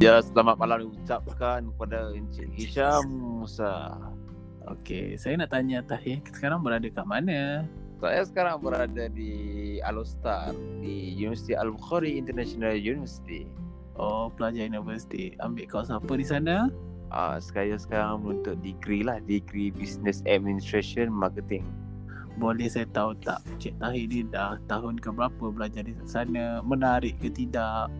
Ya, selamat malam diucapkan kepada Encik Hisham Musa. Okey, saya nak tanya Tahir, sekarang berada kat mana? Saya sekarang berada di Alostar di University Al-Bukhari International University. Oh, pelajar universiti. Ambil kos apa di sana? Ah, uh, saya sekarang untuk degree lah, degree Business Administration Marketing. Boleh saya tahu tak Cik Tahir ni dah tahun ke berapa belajar di sana? Menarik ke tidak?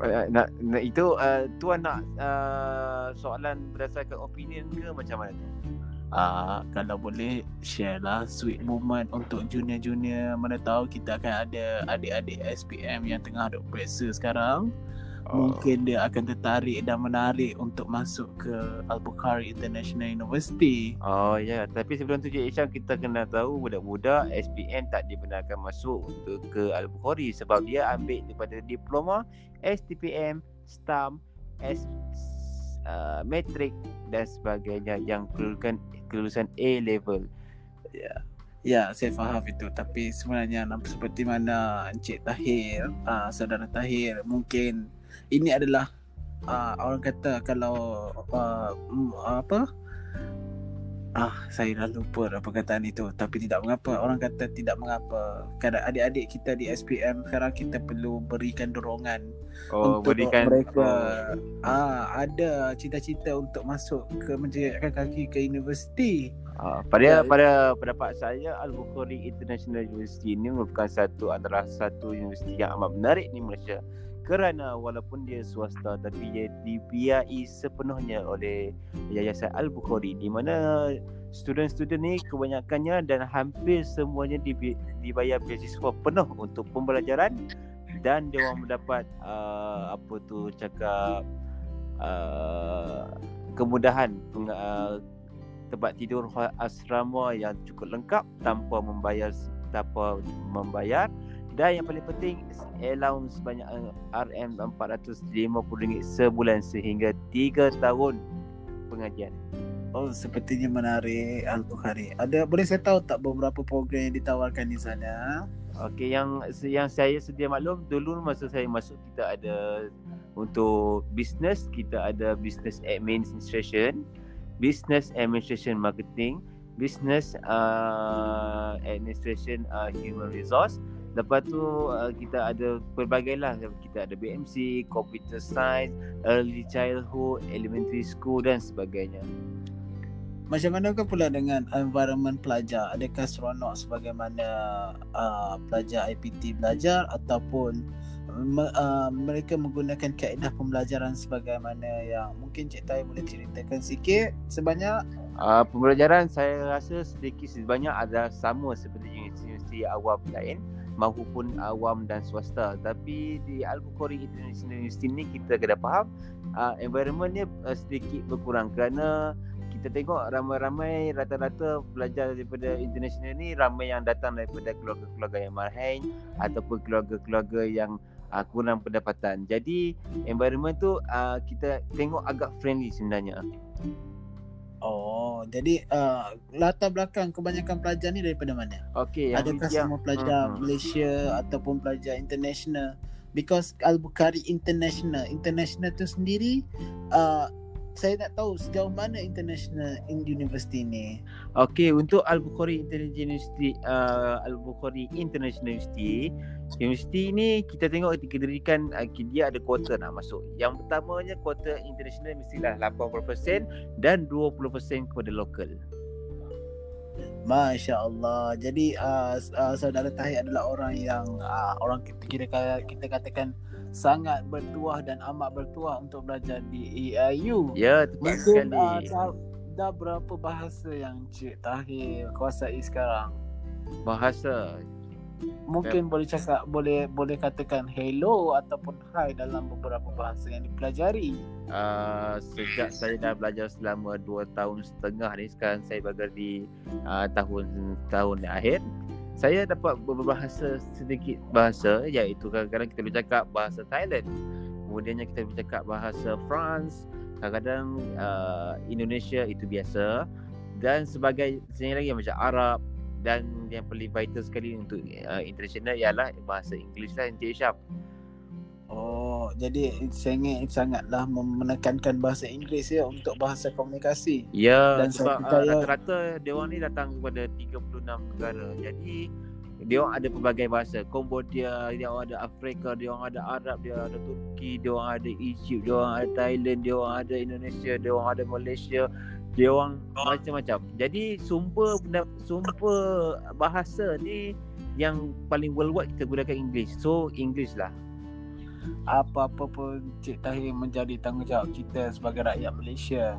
Uh, nak, nak itu uh, tuan nak uh, soalan berdasarkan opinion ke macam mana tu? Uh, kalau boleh share lah sweet moment untuk junior-junior mana tahu kita akan ada adik-adik SPM yang tengah duk periksa sekarang oh. mungkin dia akan tertarik dan menarik untuk masuk ke Al-Bukhari International University oh ya yeah. tapi sebelum tu Cik Isham kita kena tahu budak-budak SPM tak dibenarkan masuk untuk ke Al-Bukhari sebab dia ambil daripada diploma STPM STAM S uh, Matric dan sebagainya yang perlukan kelulusan A level. Ya. Ya, saya faham itu. Tapi sebenarnya seperti mana Encik Tahir, uh, saudara Tahir, mungkin ini adalah uh, orang kata kalau uh, apa? Ah, saya dah lupa apa perkataan itu. Tapi tidak mengapa Orang kata tidak mengapa. Kadang adik-adik kita di SPM Sekarang kita perlu berikan dorongan oh, Untuk berikan, mereka. Oh. ah, Ada cita-cita untuk masuk ke Menjejakkan kaki ke universiti. Ah, pada, ya. pada pendapat saya Al-Bukhari International University ini Merupakan satu antara satu universiti yang amat menarik di Malaysia kerana walaupun dia swasta tapi dia dibiayai sepenuhnya oleh Yayasan Al-Bukhari di mana student-student ni kebanyakannya dan hampir semuanya dibayar beasiswa penuh untuk pembelajaran dan dia orang mendapat uh, apa tu cakap uh, kemudahan uh, tempat tidur asrama yang cukup lengkap tanpa membayar tanpa membayar dan yang paling penting allowance sebanyak RM450 sebulan sehingga 3 tahun pengajian. Oh, sepertinya menarik Al-Bukhari. Ada boleh saya tahu tak beberapa program yang ditawarkan di sana? Okey, yang yang saya sedia maklum dulu masa saya masuk kita ada untuk business, kita ada business administration, business administration marketing, business uh, administration uh, human resource Lepas tu uh, kita ada pelbagai lah Kita ada BMC, Computer Science, Early Childhood, Elementary School dan sebagainya Macam mana ke pula dengan environment pelajar? Adakah seronok sebagaimana uh, pelajar IPT belajar Ataupun uh, mereka menggunakan kaedah pembelajaran sebagaimana yang mungkin Cik Tai boleh ceritakan sikit sebanyak? Uh, pembelajaran saya rasa sedikit sebanyak ada sama seperti universiti awam lain maupun awam dan swasta tapi di Al-Bukhari International University ni kita kena faham uh, environment dia uh, sedikit berkurang kerana kita tengok ramai-ramai rata-rata pelajar daripada international ni ramai yang datang daripada keluarga-keluarga yang marhain ataupun keluarga-keluarga yang uh, kurang pendapatan. Jadi environment tu uh, kita tengok agak friendly sebenarnya. Oh, jadi uh, latar belakang kebanyakan pelajar ni daripada mana? Okey, adakah yang semua pelajar uh-huh. Malaysia ataupun pelajar international? Because Al-Bukhari International, international tu sendiri uh, saya nak tahu sejauh mana international in university ni. Okey, untuk Al-Bukhari International University, uh, Al-Bukhari International University, university ni kita tengok ketika dirikan uh, dia ada kuota nak masuk. Yang pertamanya kuota international mestilah 80% dan 20% kepada lokal. Masya Allah. Jadi uh, uh, saudara Tahir adalah orang yang uh, orang kita kira kita katakan sangat bertuah dan amat bertuah untuk belajar di AIU. Ya, tepat sekali. Uh, dah, dah berapa bahasa yang Cik Tahir kuasai sekarang? Bahasa Mungkin ya. boleh cakap boleh boleh katakan hello ataupun hi dalam beberapa bahasa yang dipelajari. Uh, sejak saya dah belajar selama 2 tahun setengah ni sekarang saya belajar di uh, tahun tahun akhir saya dapat berbahasa sedikit bahasa iaitu kadang-kadang kita bercakap bahasa Thailand kemudiannya kita bercakap bahasa France kadang-kadang uh, Indonesia itu biasa dan sebagai sebenarnya lagi macam Arab dan yang paling vital sekali untuk uh, international ialah bahasa Inggeris lah Encik Syaf Oh, jadi sangat sangatlah menekankan bahasa Inggeris ya untuk bahasa komunikasi. Ya, Dan sebab uh, rata-rata dia orang ni datang kepada 36 negara. Jadi dia orang ada pelbagai bahasa. Cambodia, dia orang ada Afrika, dia orang ada Arab, dia ada Turki, dia orang ada Egypt, dia orang ada Thailand, dia orang ada Indonesia, dia orang ada Malaysia, dia orang macam-macam. Jadi sumber sumber bahasa ni yang paling worldwide kita gunakan English. So English lah. Apa-apa pun Cik Tahir menjadi tanggungjawab kita sebagai rakyat Malaysia.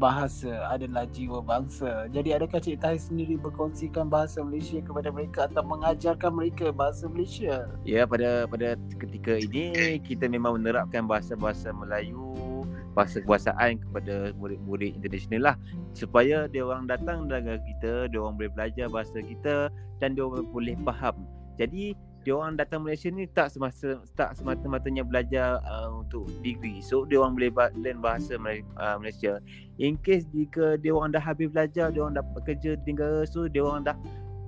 Bahasa adalah jiwa bangsa. Jadi adakah Cik Tahir sendiri berkongsikan bahasa Malaysia kepada mereka atau mengajarkan mereka bahasa Malaysia? Ya pada pada ketika ini kita memang menerapkan bahasa-bahasa Melayu, bahasa kebahasaan kepada murid-murid international lah supaya dia orang datang negara kita, dia orang boleh belajar bahasa kita dan dia orang boleh faham. Jadi dia orang datang Malaysia ni tak semasa tak semata-matanya belajar uh, untuk degree. So dia orang boleh ba- learn bahasa Malay- uh, Malaysia. In case jika dia orang dah habis belajar, dia orang dapat kerja di negara so dia orang dah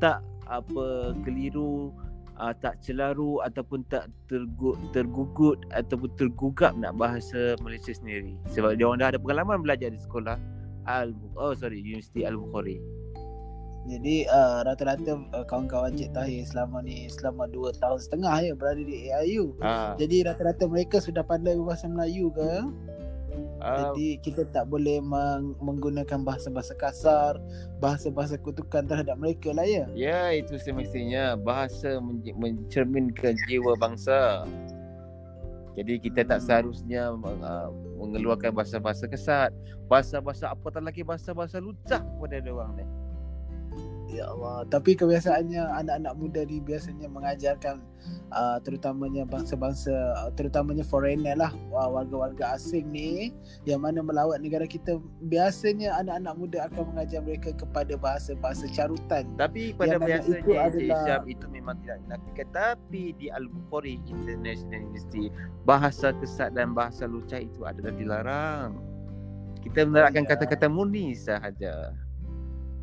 tak apa keliru uh, tak celaru ataupun tak tergu, tergugut ataupun tergugap nak bahasa Malaysia sendiri sebab dia orang dah ada pengalaman belajar di sekolah Al oh sorry Universiti Al Bukhari. Jadi uh, rata-rata uh, kawan-kawan Cik Tahir selama ni selama 2 tahun setengah ya berada di AIU. Ah, Jadi rata-rata mereka sudah pandai bahasa Melayu ke? ah, Jadi kita tak boleh meng- menggunakan bahasa-bahasa kasar, bahasa-bahasa kutukan terhadap mereka lah ya. ya itu semestinya bahasa men- mencerminkan jiwa bangsa. Jadi kita tak Hmm. seharusnya uh, mengeluarkan bahasa-bahasa kesat. Bahasa-bahasa apatah lagi bahasa-bahasa lucah dia orang ni. Ya Allah. Tapi kebiasaannya anak-anak muda ni biasanya mengajarkan uh, terutamanya bangsa-bangsa uh, terutamanya foreigner lah uh, warga-warga asing ni yang mana melawat negara kita biasanya anak-anak muda akan mengajar mereka kepada bahasa-bahasa carutan. Tapi pada biasanya itu adalah- Syam itu memang tidak dilakukan Tapi di Al-Bukhari International University Bahasa kesat dan bahasa lucah itu adalah dilarang Kita menerapkan ya. kata-kata murni sahaja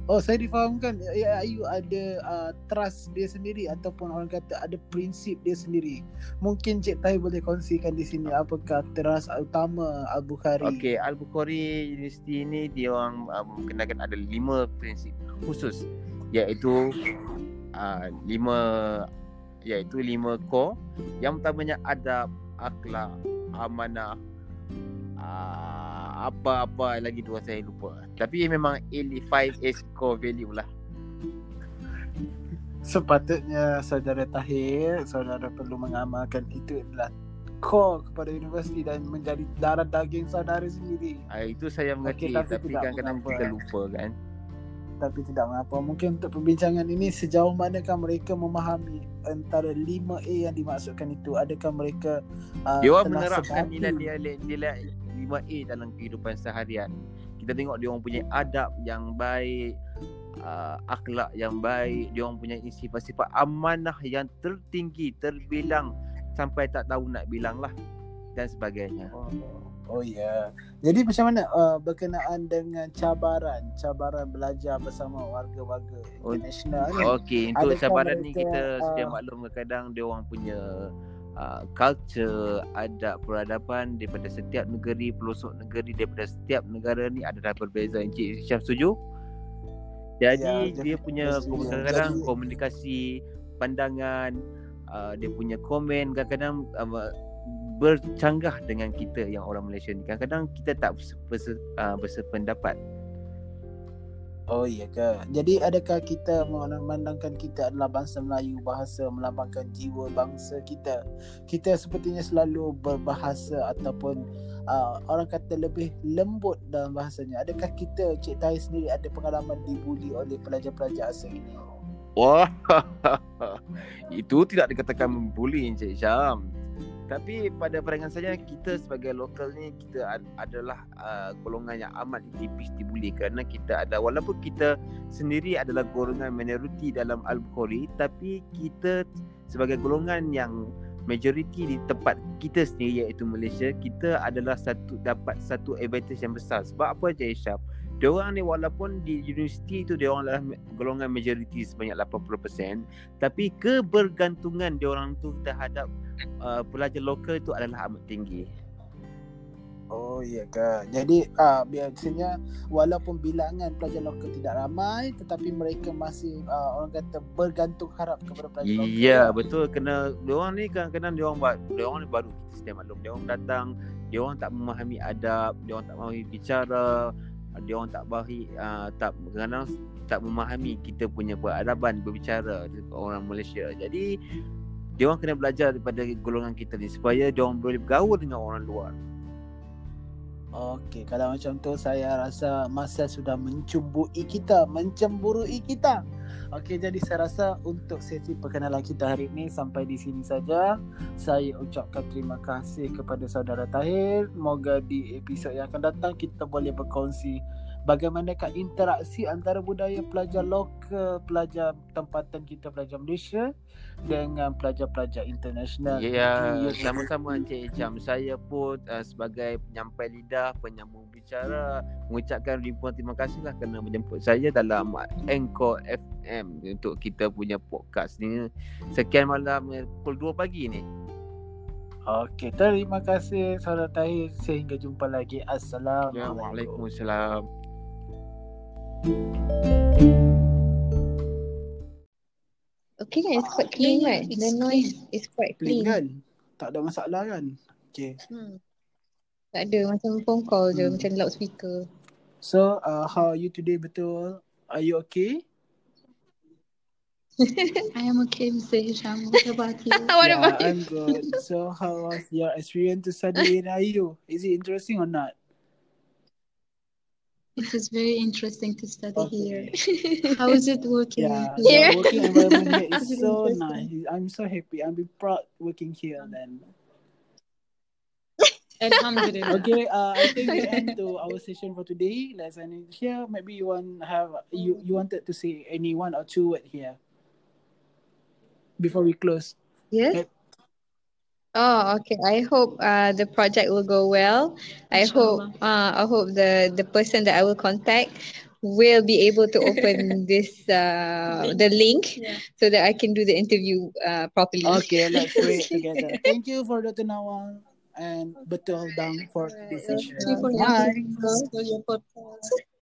Oh saya difahamkan AIU ada uh, trust dia sendiri ataupun orang kata ada prinsip dia sendiri. Mungkin Cik Tai boleh kongsikan di sini apakah trust utama Al-Bukhari. Okey, Al-Bukhari University ini dia orang uh, mengenakan ada lima prinsip khusus iaitu uh, lima iaitu lima core. Yang pertamanya adab, akhlak, amanah, apa-apa lagi dua saya lupa. Tapi memang 5 is core value lah. Sepatutnya saudara Tahir, saudara perlu mengamalkan itu adalah core kepada universiti dan menjadi darah daging saudara sendiri. Uh, itu saya mengerti Okey, tapi tapi, kadang-kadang mengapa. kita lupa kan. Tapi tidak mengapa. Mungkin untuk perbincangan ini sejauh manakah mereka memahami antara 5A yang dimaksudkan itu? Adakah mereka uh, Dia telah menerapkan nilai-nilai nilai 5A dalam kehidupan seharian. Kita tengok dia orang punya adab yang baik, uh, akhlak yang baik, dia orang punya sifat-sifat amanah yang tertinggi, terbilang sampai tak tahu nak bilang lah dan sebagainya. Oh, oh ya. Yeah. Jadi macam mana uh, berkenaan dengan cabaran, cabaran belajar bersama warga-warga Oh, international ni? Okey, untuk Adakah cabaran ni mereka, kita sedia uh, maklum kadang dia orang punya uh, culture, adab peradaban daripada setiap negeri, pelosok negeri daripada setiap negara ni adalah berbeza. Encik Syaf setuju? Jadi Ya, dia punya kadang-kadang komunikasi, pandangan, uh, dia punya komen kadang-kadang uh, bercanggah dengan kita yang orang Malaysia ni. Kadang-kadang kita tak berse, uh, bersependapat. Oh iya ke? Jadi adakah kita memandangkan kita adalah bangsa Melayu, bahasa melambangkan jiwa bangsa kita. Kita sepertinya selalu berbahasa ataupun uh, orang kata lebih lembut dalam bahasanya. Adakah kita Cik Tai sendiri ada pengalaman dibuli oleh pelajar-pelajar asing ini? Wah, itu tidak dikatakan membuli Encik Syam. Tapi pada pandangan saya kita sebagai lokal ni kita ad- adalah uh, golongan yang amat tipis dibuli. Kerana kita ada walaupun kita sendiri adalah golongan minoriti dalam Al-Bukhari tapi kita sebagai golongan yang majoriti di tempat kita sendiri iaitu Malaysia kita adalah satu dapat satu advantage yang besar. Sebab apa Encik Syam dia orang ni walaupun di universiti tu dia orang adalah golongan majoriti sebanyak 80% tapi kebergantungan dia orang tu terhadap uh, pelajar lokal itu adalah amat tinggi. Oh iya ke. Jadi uh, biasanya walaupun bilangan pelajar lokal tidak ramai tetapi mereka masih uh, orang kata bergantung harap kepada pelajar lokal. Ya, betul kena dia orang ni kan kena dia orang buat dia orang ni baru kita sedia maklum. Dia orang datang, dia orang tak memahami adab, dia orang tak memahami bicara, dia orang tak bahi uh, tak kadang tak memahami kita punya peradaban berbicara orang Malaysia. Jadi dia orang kena belajar daripada golongan kita ni supaya dia orang boleh bergaul dengan orang luar. Okey, kalau macam tu saya rasa masa sudah mencumbui kita, mencemburui kita. Okey, jadi saya rasa untuk sesi perkenalan kita hari ini sampai di sini saja. Saya ucapkan terima kasih kepada saudara Tahir. Moga di episod yang akan datang kita boleh berkongsi bagaimanakah interaksi antara budaya pelajar lokal, pelajar tempatan kita pelajar Malaysia dengan pelajar-pelajar international. Ya, yeah, sama-sama Encik Ijam. Saya pun uh, sebagai penyampai lidah, penyambung bicara mengucapkan ribuan terima kasihlah kerana menjemput saya dalam Anchor FM untuk kita punya podcast ni. Sekian malam eh, pukul 2 pagi ni. Okey, terima kasih Saudara Tahir. Sehingga jumpa lagi. Assalamualaikum. Ya, Waalaikumsalam. Okay kan, it's quite clean right? The noise is quite clean. Clean kan? Tak ada masalah kan? Okay. Hmm. Tak ada, macam phone call je, Hmm. macam loudspeaker. So, uh, how are you today betul? Are you okay? I am okay, Mr. Hisham. What about you? What yeah, about you? I'm good. So, how was your experience to study in IU? Is it interesting or not? It is very interesting to study Okay. here. How is it working? Yeah, Here. the working environment here Is is so nice. I'm so happy. I'm be proud working here then. Alhamdulillah. Okay, uh, I think we end to our session for today. Let's end it here. Maybe you want have you you wanted to say any one or two word here before we close. Yes? Oh, okay. I hope uh, the project will go well. I hope uh, I hope the the person that I will contact will be able to open this uh, the link Yeah. so that I can do the interview uh, properly. Okay, let's pray together. Thank you for Dr. Nawal and Betul Dang for this session. Thank you for Bye.